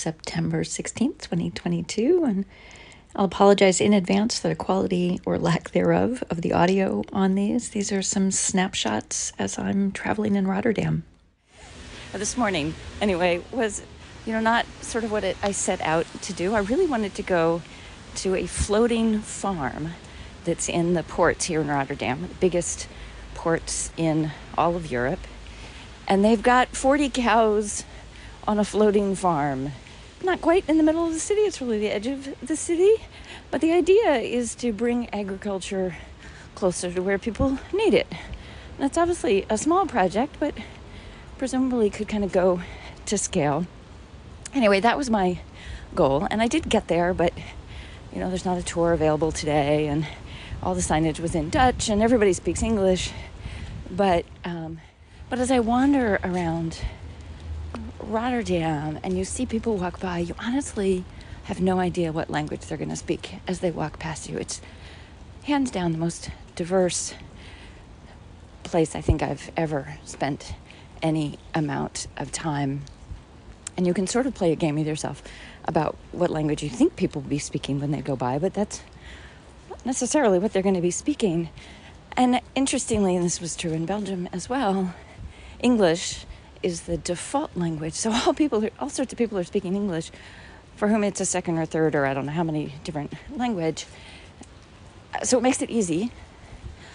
September 16th, 2022. And I'll apologize in advance for the quality or lack thereof of the audio on these. These are some snapshots as I'm traveling in Rotterdam. Uh, this morning, anyway, was, you know, not sort of what it, I set out to do. I really wanted to go to a floating farm that's in the ports here in Rotterdam, the biggest ports in all of Europe. And they've got 40 cows on a floating farm. Not quite in the middle of the city, it's really the edge of the city. But the idea is to bring agriculture closer to where people need it. That's obviously a small project, but presumably could kind of go to scale. Anyway, that was my goal, and I did get there, but you know, there's not a tour available today, and all the signage was in Dutch, and everybody speaks English. But um, but as I wander around Rotterdam and you see people walk by, you honestly have no idea what language they're going to speak as they walk past you. It's hands down the most diverse place I think I've ever spent any amount of time. And you can sort of play a game with yourself about what language you think people will be speaking when they go by, but that's not necessarily what they're going to be speaking. And interestingly, and this was true in Belgium as well, English is the default language. So all people, all sorts of people are speaking English, for whom it's a second or third or I don't know how many different language. Uh, so it makes it easy.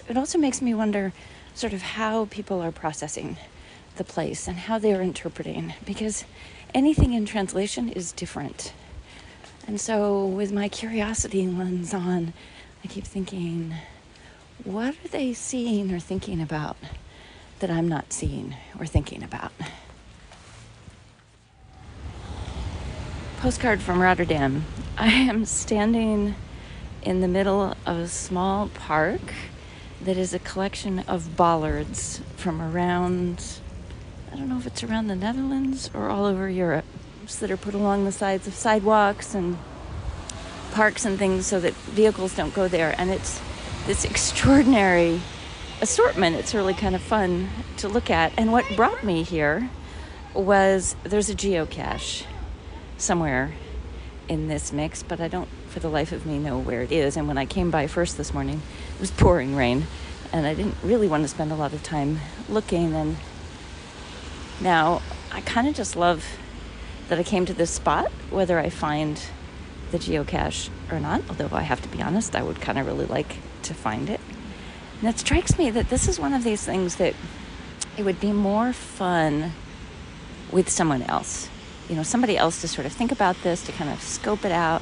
It also makes me wonder, sort of how people are processing the place and how they're interpreting, because anything in translation is different. And so, with my curiosity lens on, I keep thinking, what are they seeing or thinking about that I'm not seeing or thinking about? Postcard from Rotterdam. I am standing in the middle of a small park that is a collection of bollards from around, I don't know if it's around the Netherlands or all over Europe, that are put along the sides of sidewalks and parks and things so that vehicles don't go there. And it's this extraordinary assortment. It's really kind of fun to look at. And what brought me here was there's a geocache somewhere in this mix, but I don't for the life of me know where it is. And when I came by first this morning, it was pouring rain, and I didn't really want to spend a lot of time looking. And now I kind of just love that I came to this spot, whether I find the geocache or not, although I have to be honest, I would kind of really like to find it. And it strikes me that this is one of these things that it would be more fun with someone else. You know, somebody else to sort of think about this, to kind of scope it out,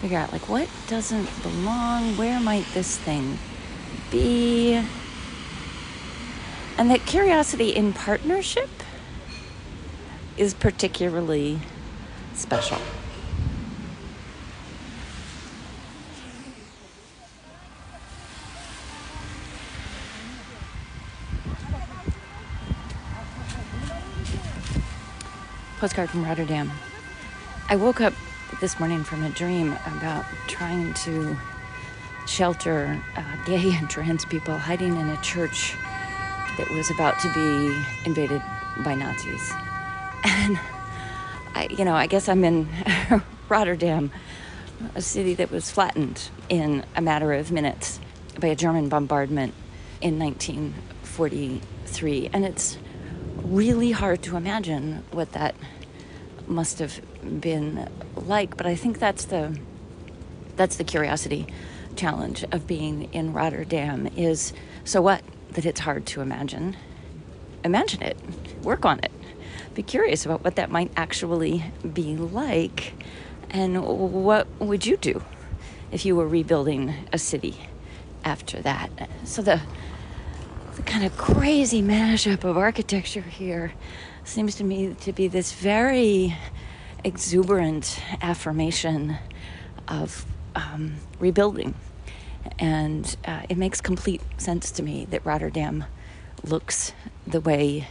figure out like what doesn't belong, where might this thing be? And that curiosity in partnership is particularly special. Postcard from Rotterdam. I woke up this morning from a dream about trying to shelter uh, gay and trans people hiding in a church that was about to be invaded by Nazis. And I, you know, I guess I'm in Rotterdam, a city that was flattened in a matter of minutes by a German bombardment in 1943. And it's really hard to imagine what that must have been like. But I think that's the that's the curiosity challenge of being in Rotterdam is so what that it's hard to imagine. Imagine it, work on it, be curious about what that might actually be like, and what would you do if you were rebuilding a city after that? So the the kind of crazy mashup of architecture here seems to me to be this very exuberant affirmation of um, rebuilding. And uh, it makes complete sense to me that Rotterdam looks the way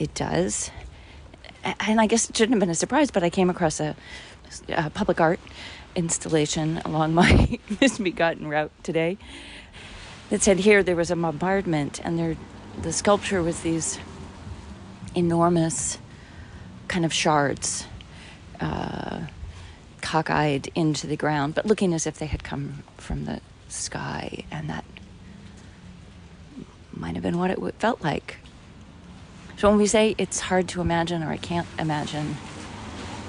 it does. And I guess it shouldn't have been a surprise, but I came across a, a public art installation along my misbegotten route today that said here there was a bombardment and there the sculpture was these enormous kind of shards uh, cockeyed into the ground, but looking as if they had come from the sky, and that might have been what it felt like. So when we say it's hard to imagine or I can't imagine,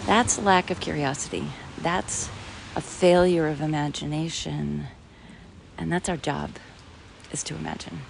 that's lack of curiosity. That's a failure of imagination. And that's our job, is to imagine.